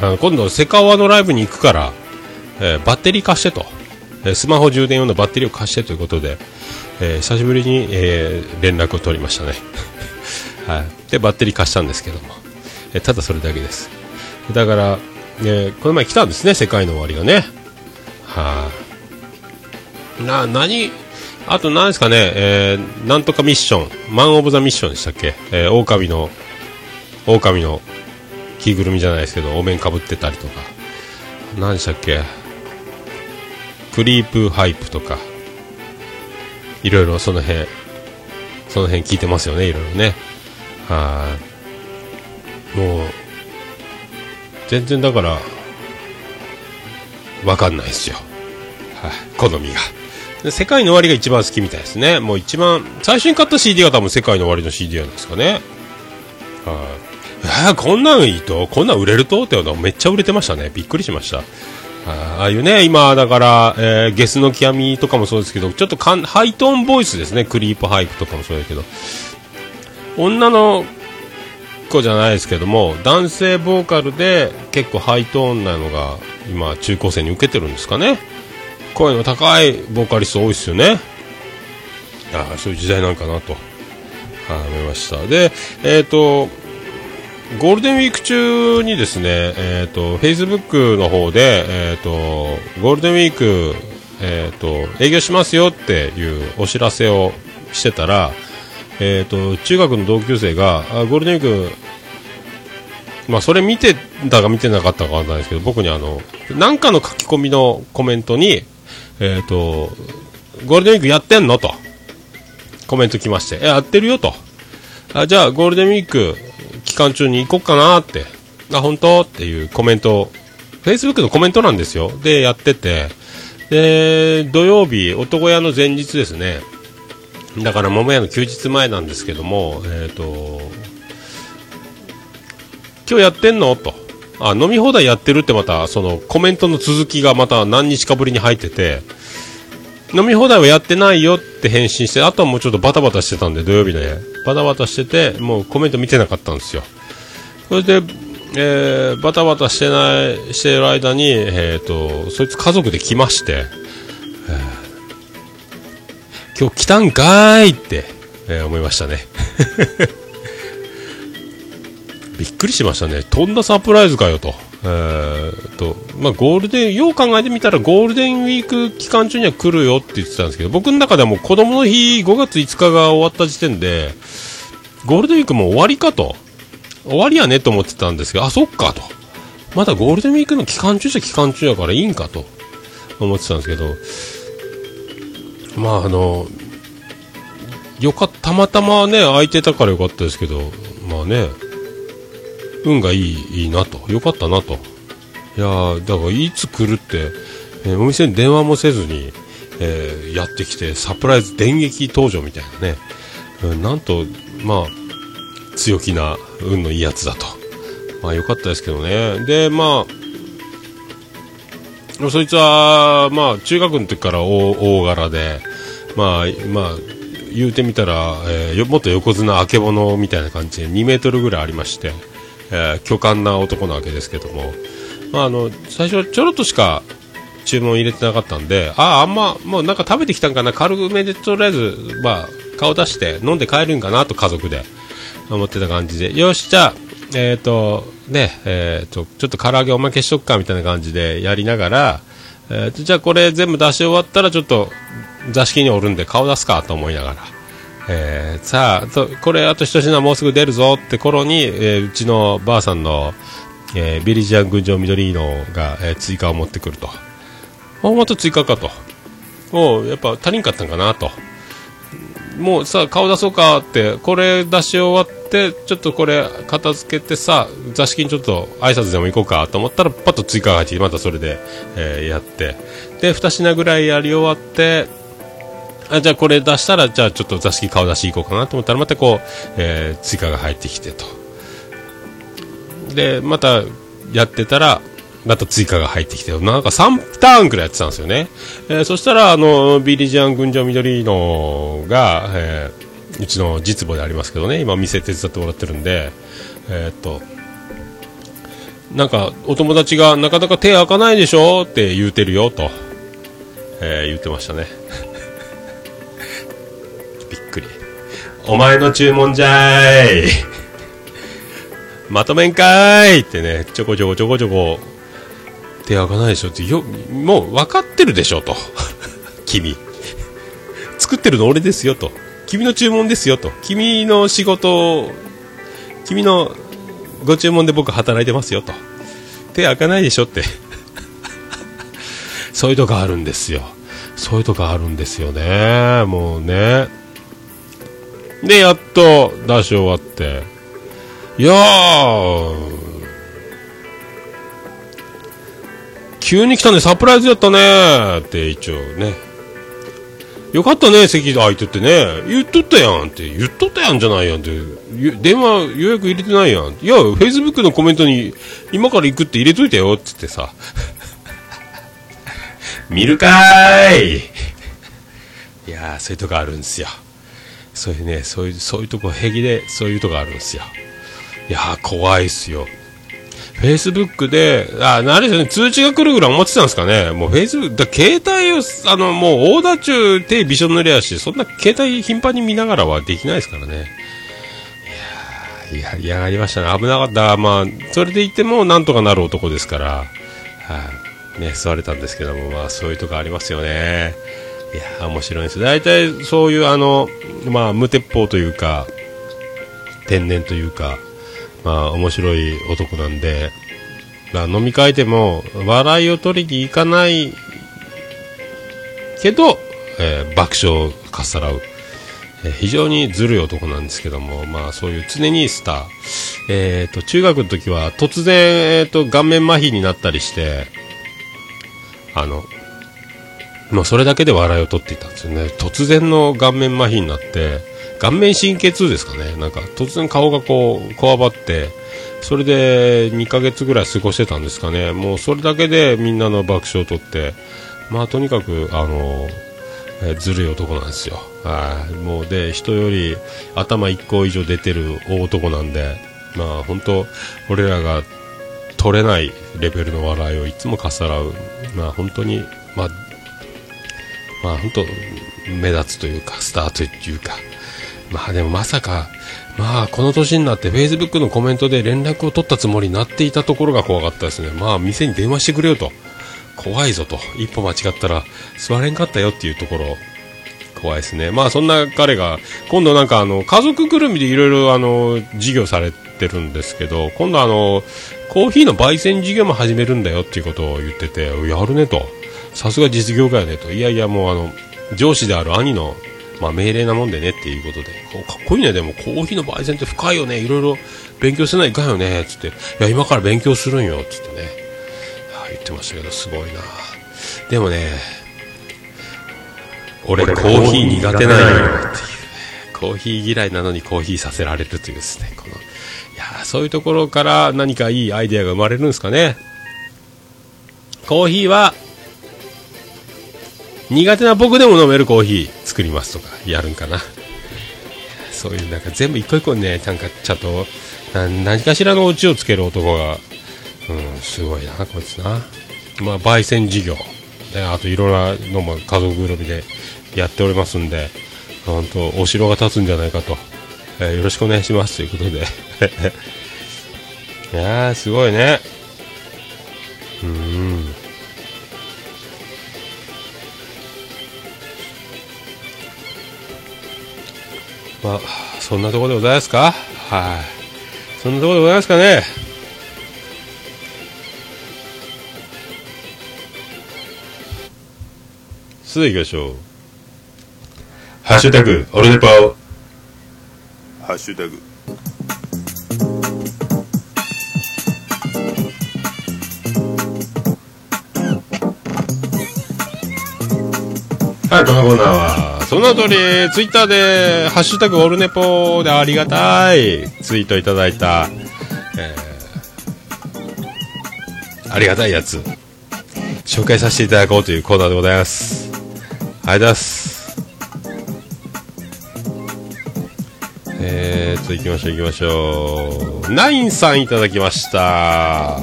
あの今度、セカオワのライブに行くから、えーバッテリー貸してと、えスマホ充電用のバッテリーを貸してということで、えー久しぶりに、えー連絡を取りましたね、はい、でバッテリー貸したんですけども、えただそれだけです。だから、えこの前来たんですね世界の終わりがね。はい、な何あと何ですかね、えなんとかミッション。マン・オブ・ザ・ミッションでしたっけ、えー、狼の狼の着ぐるみじゃないですけどお面かぶってたりとか。何でしたっけ？クリープハイプとかいろいろその辺その辺聞いてますよねいろいろね。はい。もう全然だからわかんないですよ。はい。好みが。で世界の終わりが一番好きみたいですね。もう一番最初に買った CD が多分世界の終わりの CD なんですかね。はい。えー、こんなんいいと？こんなん売れると？ってのめっちゃ売れてましたね。びっくりしました。ああいうね、今、だから、えーゲスの極みとかもそうですけど、ちょっとかんハイトーンボイスですね、クリープハイプとかもそうですけど、女の子じゃないですけども、男性ボーカルで結構ハイトーンなのが、今、中高生に受けてるんですかね。声の高いボーカリスト多いですよね。ああ、そういう時代なんかなと、はい思いました。で、えっ、と、ゴールデンウィーク中にですね、えっ、と、Facebook の方で、えっ、と、ゴールデンウィーク、えっ、と、営業しますよっていうお知らせをしてたら、えっ、と、中学の同級生が、あゴールデンウィーク、まあ、それ見てたか見てなかったかわかんないですけど、僕にあの、なんかの書き込みのコメントに、えっ、と、ゴールデンウィークやってんのと、コメント来まして、え、やってるよと。あじゃあ、ゴールデンウィーク期間中に行こうかなって、あ、本当？っていうコメント、Facebook のコメントなんですよ。で、やってて、で、土曜日、男屋の前日ですね。だから、桃屋の休日前なんですけども、えっ、と、今日やってんの？と。あ、飲み放題やってるってまた、そのコメントの続きがまた何日かぶりに入ってて、飲み放題はやってないよって返信して、あとはもうちょっとバタバタしてたんで、土曜日ね。バタバタしてて、もうコメント見てなかったんですよ。それで、えーバタバタしてない、してる間に、えっ、と、そいつ家族で来まして、えー今日来たんかーいって、えー思いましたね。びっくりしましたね。とんだサプライズかよと。えーと、まあ、ゴールデン、よう考えてみたらゴールデンウィーク期間中には来るよって言ってたんですけど、僕の中ではもう子供の日5月5日が終わった時点で、ゴールデンウィークも終わりかと。終わりやねと思ってたんですけど、あ、そっかと。まだゴールデンウィークの期間中じゃ期間中やからいいんかと思ってたんですけど、まああの、よかった、たまたまね、空いてたからよかったですけど、まあね、運がいい、いいなと。よかったなと。いやだからいつ来るって、えーお店に電話もせずに、えーやってきて、サプライズ電撃登場みたいなね。うんなんと、まあ、強気な運のいいやつだと。まあよかったですけどね。で、まあ、そいつは、まあ中学の時から大柄で、まあ、まあ、言うてみたら、えーもっと横綱あけぼのみたいな感じで2メートルぐらいありまして、えー巨漢な男なわけですけども、まあ、あの最初ちょろっとしか注文入れてなかったんで、ああ、あんま、もうなんか食べてきたんかな、軽めでとりあえず、まあ、顔出して飲んで帰るんかなと家族で。思ってた感じで、よし、じゃあ、えっ、と、ね、えっ、と、ちょっと唐揚げおまけしとくかみたいな感じでやりながら、えーじゃあこれ全部出し終わったらちょっと座敷におるんで顔出すかと思いながら、えーさあとこれあと一品もうすぐ出るぞって頃に、えーうちのばあさんの、えービリジアン群青緑のが、えー追加を持ってくると。あまた追加かと。おうやっぱ足りんかったんかなと。もうさ顔出そうかってこれ出し終わってちょっとこれ片付けてさ座敷にちょっと挨拶でも行こうかと思ったらパッと追加が入ってまたそれで、えーやって。で2品ぐらいやり終わってあじゃあこれ出したらじゃあちょっと座敷顔出し行こうかなと思ったらまたこう、えー追加が入ってきてと。でまたやってたらまた追加が入ってきてなんか3ターンくらいやってたんですよね、えーそしたらあのビリジアン群青緑のが、えーうちの実母でありますけどね今店手伝ってもらってるんでえーっとなんかお友達がなかなか手開かないでしょって言うてるよと、えー言ってましたね。お前の注文じゃい。まとめんかいってねちょこちょこちょこちょこ。手開かないでしょって。よもう分かってるでしょと。君。作ってるの俺ですよと。君の注文ですよと。君の仕事君のご注文で僕働いてますよと。手開かないでしょって。そういうとこあるんですよ。そういうとこあるんですよね。もうね。でやっと出し終わって。いやー。急に来たねサプライズやったねって一応ね。よかったね席空いててね。言っとったやん。って言っとったやんじゃないやんって。ゆ電話予約入れてないやん。いやフェイスブックのコメントに今から行くって入れといたよ。っつってさ。見るかーい。いやーそういうとこあるんですよそういうねそういうそういうとこ平気でそういうとこあるんですよいやー怖いっすよフェイスブックで、あ、なるですね、通知が来るぐらい思ってたんですかね。もうフェイスブック、だ携帯を、あの、もうオーダー中手びしょ濡れやし、そんな携帯頻繁に見ながらはできないですからね。いや、嫌がりましたね。危なかった。まあ、それでいてもなんとかなる男ですから、はい、ね、座れたんですけども、まあ、そういうとこありますよね。いや、面白いです。大体、そういう、あの、まあ、無鉄砲というか、天然というか、まあ、面白い男なんで、まあ、飲み会でも笑いを取りに行かないけど、えー爆笑をかっさらう、えー非常にずるい男なんですけども、まあ、そういう常にスター、えー、と中学の時は突然、えー、と顔面麻痺になったりしてあのまあ、それだけで笑いを取っていたんですよね。突然の顔面麻痺になって顔面神経痛ですかね。なんか突然顔がこうこわばってそれで2ヶ月ぐらい過ごしてたんですかね。もうそれだけでみんなの爆笑を取ってまあとにかくあの、えずるい男なんですよ。はい。もうで人より頭1個以上出てる大男なんでまあ本当俺らが取れないレベルの笑いをいつもかっさらうまあ本当にまあまあ本当目立つというかスタートというかまあでもまさかまあこの年になって Facebook のコメントで連絡を取ったつもりになっていたところが怖かったですねまあ店に電話してくれよと怖いぞと一歩間違ったら座れんかったよっていうところ怖いですね。まあそんな彼が、今度なんかあの、家族ぐるみでいろいろあの、事業されてるんですけど、今度あの、コーヒーの焙煎事業も始めるんだよっていうことを言ってて、やるねと。さすが実業家やねと。いやいやもうあの、上司である兄の、まあ命令なもんでねっていうことで、かっこいいね、でもコーヒーの焙煎って深いよね、いろいろ勉強せないかんよね、つって、いや今から勉強するんよ、つってね。言ってましたけど、すごいな。でもね、俺コーヒー苦手なんよっていう、コーヒー嫌いなのにコーヒーさせられるというですね、この、いやそういうところから何かいいアイデアが生まれるんですかね。コーヒーは、苦手な僕でも飲めるコーヒー作りますとかやるんかな。そういうなんか全部一個一個ね、なんかちゃんと、何かしらのオチをつける男が、うん、すごいな、こいつな。まあ、焙煎事業。であといろんなのも家族ぐるみでやっておりますんで、本当お城が建つんじゃないかと、えーよろしくお願いしますということで。いやー、すごいね。うーん。まあ、そんなところでございますか？はい。そんなところでございますかね？それでは行きましょう。ハッシュタグ、オルネポ。ハッシュタグ。はい、このコーナーは、その通り、ツイッターで、ハッシュタグオルネポでありがたいツイートいただいた、えーありがたいやつ、紹介させていただこうというコーナーでございます。ありがとうございます。えーと、行きましょう行きましょう。ナインさんいただきました。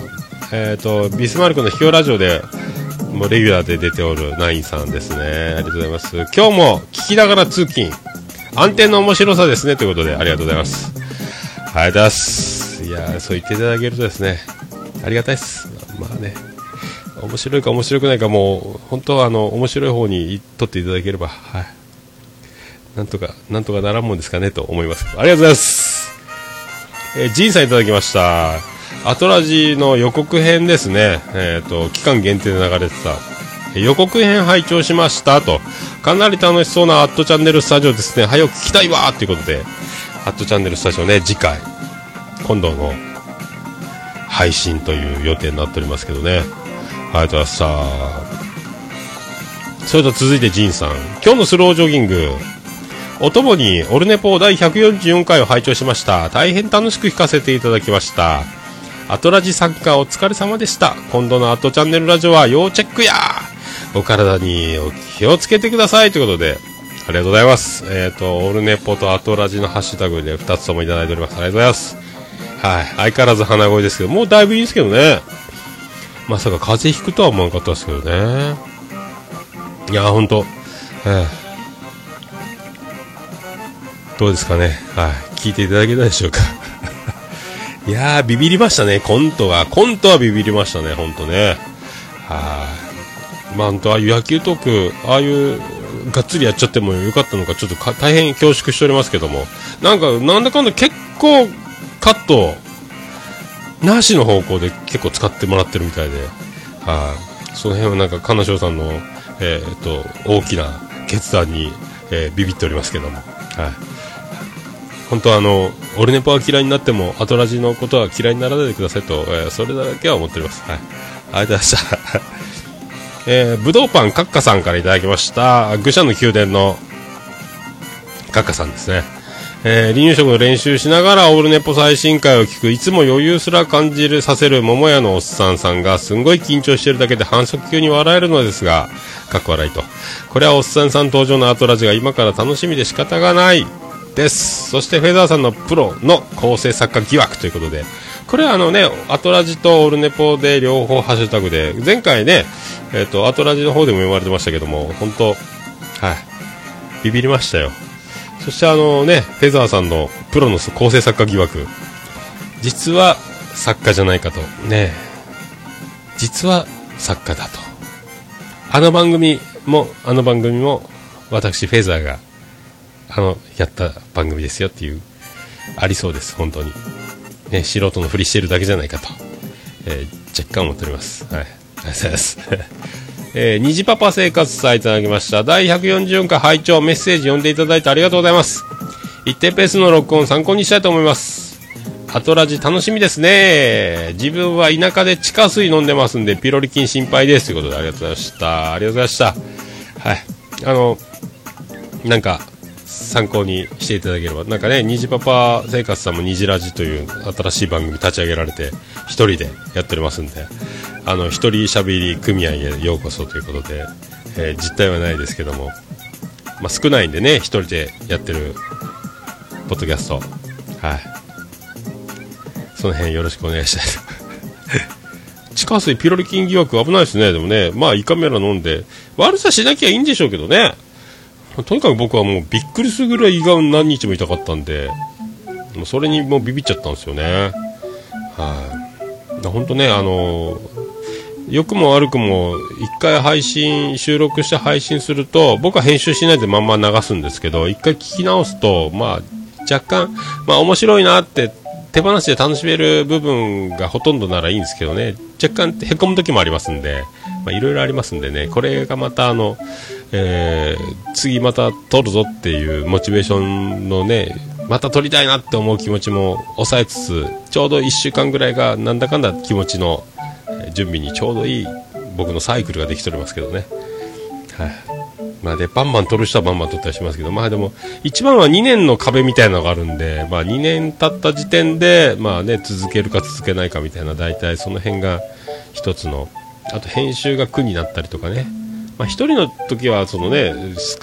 えーと、ビスマルクの秘境ラジオで、もうレギュラーで出ておるナインさんですね。ありがとうございます。今日も聞きながら通勤。安定の面白さですね。ということで、ありがとうございます。ありがとうございます。いやそう言っていただけるとですね、ありがたいです。まあね、面白いか面白くないかもう、本当はあの、面白い方に取っていただければ、はい。なんとか、なんとかならんもんですかね、と思います。ありがとうございます。えー、ジンさんいただきました。アトラジの予告編ですね。えっ、と、期間限定で流れてた。予告編拝聴しましたと。かなり楽しそうなアットチャンネルスタジオですね。早く聞きたいわーということで、アットチャンネルスタジオね、次回、今度の配信という予定になっておりますけどね。ありがとうございました。それでは続いてジンさん。今日のスロージョギング。おともにオルネポ第144回を拝聴しました。大変楽しく聞かせていただきました。アトラジ参加お疲れ様でした。今度のアトチャンネルラジオは要チェックやお体にお気をつけてくださいということで、ありがとうございます。えっ、と、オールネポとアトラジのハッシュタグで2つともいただいております。ありがとうございます。はい。相変わらず鼻声ですけど、もうだいぶいいですけどね。まさか風邪ひくとは思わなかったですけどね。いや、ほんと。ええどうですかね。はい。聞いていただけたでしょうか。いやー、ビビりましたね、コントは。コントはビビりましたね、ほんとね。はい。まあ、ほんと、ああいう野球トーク、ああいう、がっつりやっちゃってもよかったのか、ちょっと大変恐縮しておりますけども。なんか、なんだかんだ結構、カット、なしの方向で結構使ってもらってるみたいで。はい。その辺はなんか、金賞さんの、えーっと、大きな決断に、えービビっておりますけども。はい。本当はあの、オルネポは嫌いになっても、アトラジのことは嫌いにならないでくださいと、えーそれだけは思っております。はい。ありがとうございました。えー、ぶどうパンカッカさんからいただきました。愚者の宮殿のカッカさんですね。えー、離乳食の練習しながらオールネポ最新回を聞く、いつも余裕すら感じるさせる桃屋のおっさんさんが、すんごい緊張してるだけで反則級に笑えるのですが、かっこ笑いと。これはおっさんさん登場のアトラジが今から楽しみで仕方がないです。そしてフェザーさんのプロの構成作家疑惑ということで、これはあのね、アトラジとオルネポで両方ハッシュタグで、前回ね、えっ、と、アトラジの方でも読まれてましたけども、本当はい、ビビりましたよ。そしてあのね、フェザーさんのプロの構成作家疑惑、実は作家じゃないかと、ね、実は作家だと。あの番組も、あの番組も、私、フェザーが、あの、やった番組ですよっていう、ありそうです、本当に。ね、素人のふりしてるだけじゃないかと、えー若干思っております。はい。ありがとうございます。えー、虹パパ生活さんいただきました。第144回拝聴メッセージ読んでいただいてありがとうございます。一定ペースの録音参考にしたいと思います。アトラジ楽しみですね。自分は田舎で地下水飲んでますんで、ピロリ菌心配です。ということで、ありがとうございました。ありがとうございました。はい。あの、なんか、参考にしていただければ。なんかね、虹パパ生活さんも虹ラジという新しい番組立ち上げられて、一人でやっておりますんで、あの、一人喋り組合へようこそということで、えー実態はないですけども、まあ、少ないんでね、一人でやってる、ポッドキャスト。はい。その辺よろしくお願いしたいと。地下水ピロリ菌疑惑危ないですね。でもね、まあ胃カメラ飲んで、悪さしなきゃいいんでしょうけどね。とにかく僕はもうびっくりするぐらい胃が何日も痛かったんで、もうそれにもうビビっちゃったんですよね。はい。本当ね、あの良くも悪くも一回配信収録して配信すると僕は編集しないでまんま流すんですけど一回聞き直すとまあ若干まあ面白いなって手放しで楽しめる部分がほとんどならいいんですけどね若干へこむ時もありますんでいろいろありますんでねこれがまたあの、えー次また撮るぞっていうモチベーションのねまた撮りたいなって思う気持ちも抑えつつちょうど1週間ぐらいがなんだかんだ気持ちの準備にちょうどいい僕のサイクルができておりますけどね。はい。まあで、バンバン撮る人はバンバン撮ったりしますけど、まあでも、一番は2年の壁みたいなのがあるんで、まあ2年経った時点で、まあね、続けるか続けないかみたいな、大体その辺が一つの、あと編集が苦になったりとかね。まあ一人の時は、そのね、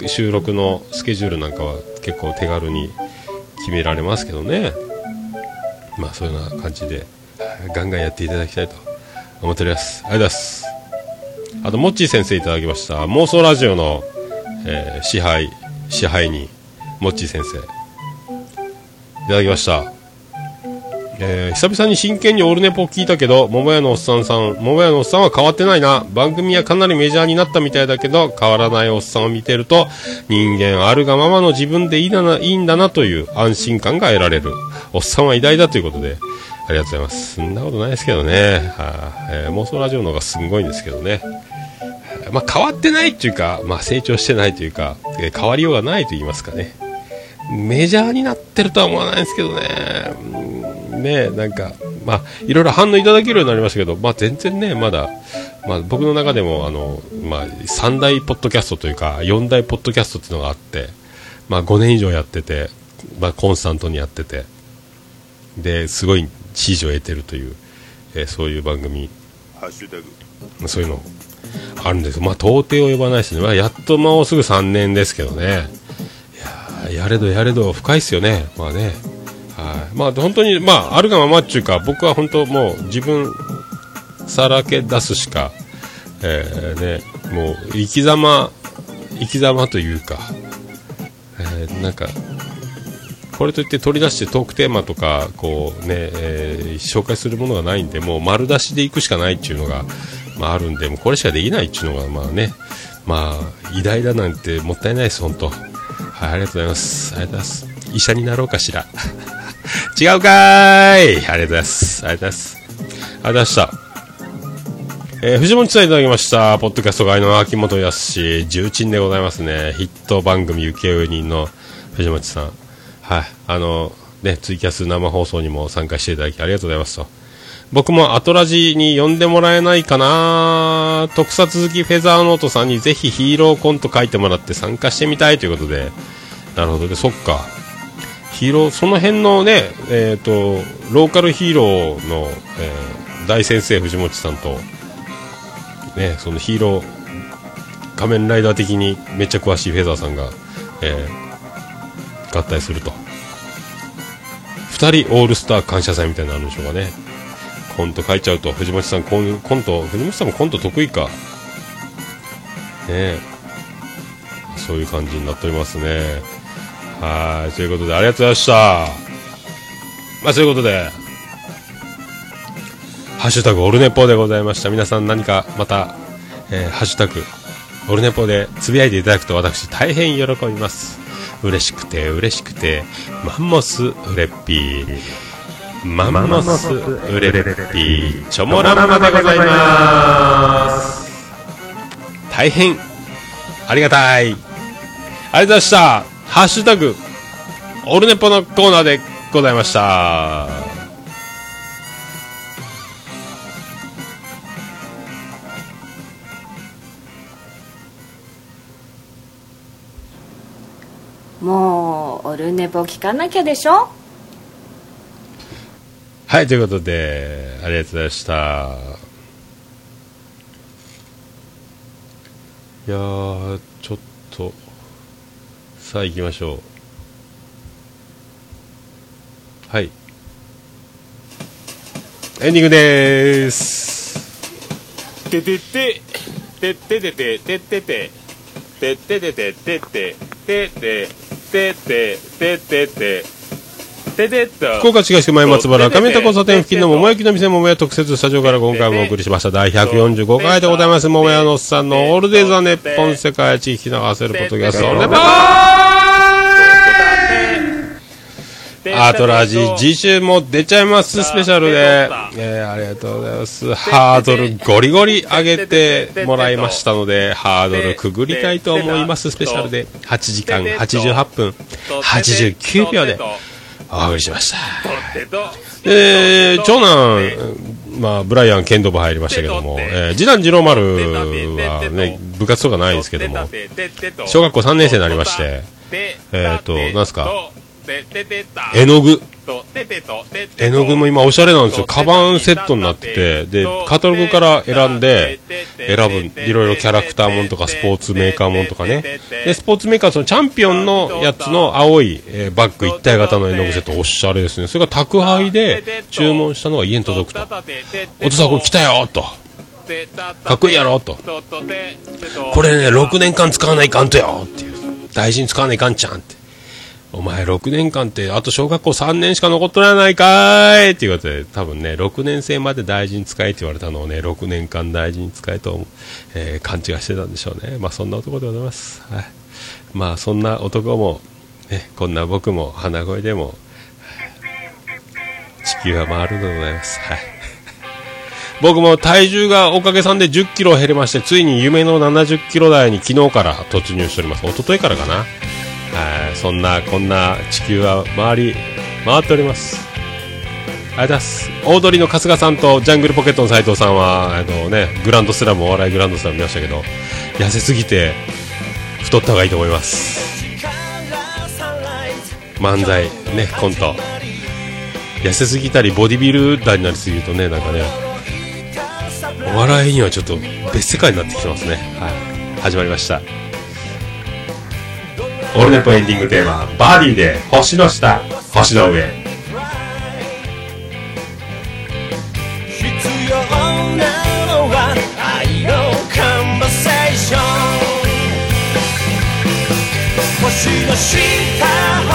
収録のスケジュールなんかは結構手軽に決められますけどね。まあそういうような感じで、ガンガンやっていただきたいと思っております。ありがとうございます。あと、モッチー先生いただきました。妄想ラジオの、えー支配、支配人、モッチー先生。いただきました。えー久々に真剣にオールネポ聞いたけど、桃屋のおっさんさん、桃屋のおっさんは変わってないな。番組はかなりメジャーになったみたいだけど、変わらないおっさんを見てると、人間あるがままの自分でいいな、いいんだなという安心感が得られる。おっさんは偉大だということで、ありがとうございます。そんなことないですけどね。はいえー妄想ラジオの方がすごいんですけどね。まあ、変わってないっていうか、まあ、成長してないというか、えー変わりようがないと言いますかね。メジャーになってるとは思わないですけどね。うんねなんか、まあ、いろいろ反応いただけるようになりましたけど、まあ、全然ね、まだ、まあ、僕の中でも、あの、まあ、3大ポッドキャストというか、4大ポッドキャストっていうのがあって、まあ、5年以上やってて、まあ、コンスタントにやってて、で、すごい支持を得てるという、えーそういう番組。そういうのあるんです。まあ到底及ばないですね、まあ、やっともうすぐ3年ですけどね。いややれどやれど深いっすよね。まあね。はい。まあ本当にまああるがままっていうか僕は本当もう自分さらけ出すしかえーねもう生き様生き様というか、えーなんかこれといって取り出してトークテーマとかこうね、えー紹介するものがないんでもう丸出しでいくしかないっていうのが、まあ、あるんでもうこれしかできないっていうのがまあねまあ偉大だなんてもったいないです本当はいありがとうございますありがとうございます医者になろうかしら 違うかーいありがとうございますありがとうございますありがとうございましたえー藤本さんいただきました。ポッドキャスト外の秋元康、重鎮でございますね。ヒット番組請負人の藤本さん。はい。あの、ね、ツイキャス生放送にも参加していただきありがとうございますと。僕もアトラジに呼んでもらえないかな特撮好きフェザーノートさんにぜひヒーローコント書いてもらって参加してみたいということで。なるほど。で、そっか。ヒーロー、その辺のね、えっ、と、ローカルヒーローの、えー大先生藤本さんと、ね、そのヒーロー仮面ライダー的にめっちゃ詳しいフェザーさんが、えー合体すると2人オールスター感謝祭みたいなのあるんでしょうかねコント書いちゃうと藤本さんコンコント藤本さんもコント得意か。ねえ。そういう感じになっておりますね。はい。ということでありがとうございました。まあそういうことでハッシュタグオルネポでございました。皆さん何かまた、えーハッシュタグオルネポでつぶやいていただくと私大変喜びます。嬉しくて嬉しくてマンモスウレッピー。マンモスウレッピーチョモランマでございます。大変ありがたい。ありがとうございました。ハッシュタグオルネポのコーナーでございました。もうオルネポ聞かなきゃでしょ？はい、ということで、ありがとうございました。いやー、ちょっと、さあ行きましょう。はい。エンディングでーす。ててて、てててて、ててて、てててて、ててて、ててて、ててて、ててて、と。福岡市東区前松原亀田交差点付近の桃焼きの店桃屋特設スタジオから今回もお送りしました。第145回でございます桃屋のおっさんのオールデイザネッポン世界一聞き流せるポッドキャストアートラジ次週も出ちゃいます。スペシャルで、えーありがとうございます。ハードルゴリゴリ上げてもらいましたのでハードルくぐりたいと思います。スペシャルで。8時間88分。89秒でお送りしました。えー長男、まあ、ブライアン剣道部入りましたけども、えー次男次郎丸はね、部活とかないですけども、小学校3年生になりまして、えっ、と、なんすか、絵の具。絵の具も今おしゃれなんですよ。カバンセットになってて、で、カタログから選んで、選ぶ、いろいろキャラクターもんとか、スポーツメーカーもんとかね。で、スポーツメーカー、そのチャンピオンのやつの青い、えーバッグ一体型の絵の具セット、おしゃれですね。それが宅配で注文したのが家に届くと。お父さんこれ来たよと。かっこいいやろと。これね、6年間使わないかんとよっていう。大事に使わないかんちゃんって。お前6年間ってあと小学校3年しか残っとらないかーい。っていうことで多分ね6年生まで大事に使えって言われたのをね6年間大事に使えと、えー勘違いしてたんでしょうね。まあそんな男でございます、はい、まあそんな男も、ね、こんな僕も鼻声でも地球は回るのでございます。はい。僕も体重がおかげさんで1 0キロ減りましてついに夢の7 0キロ台に昨日から突入しております。一昨日からかな。はいそんなこんな地球は回り回っております。ありがとうございます。オードリーの春日さんとジャングルポケットの斉藤さんはあの、ね、グランドスラムお笑いグランドスラム見ましたけど痩せすぎて太った方がいいと思います。漫才ねコント。痩せすぎたりボディビルダーになりすぎるとねなんかねお笑いにはちょっと別世界になってきてますね。はい始まりました。オールネポエンディングテーマバーディーで星の下星の上。必要なのは愛のカンバセーション。星の下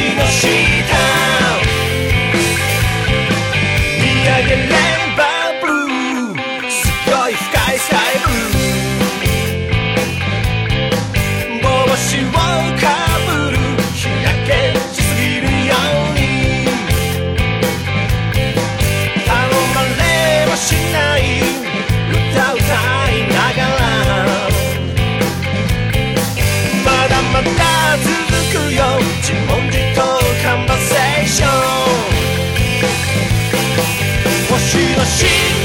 の下 machine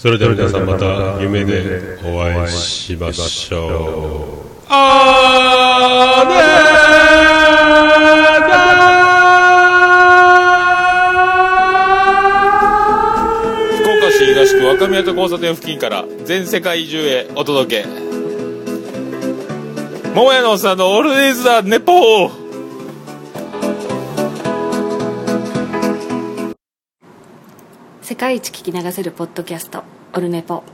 それでは皆さんまた夢でお会いしましょう。あーね福岡市東区若宮と交差点付近から全世界中へお届け。桃屋のおっさんのオールデイズ・ザ・ネポー。世界一聞き流せるポッドキャストオルネポ。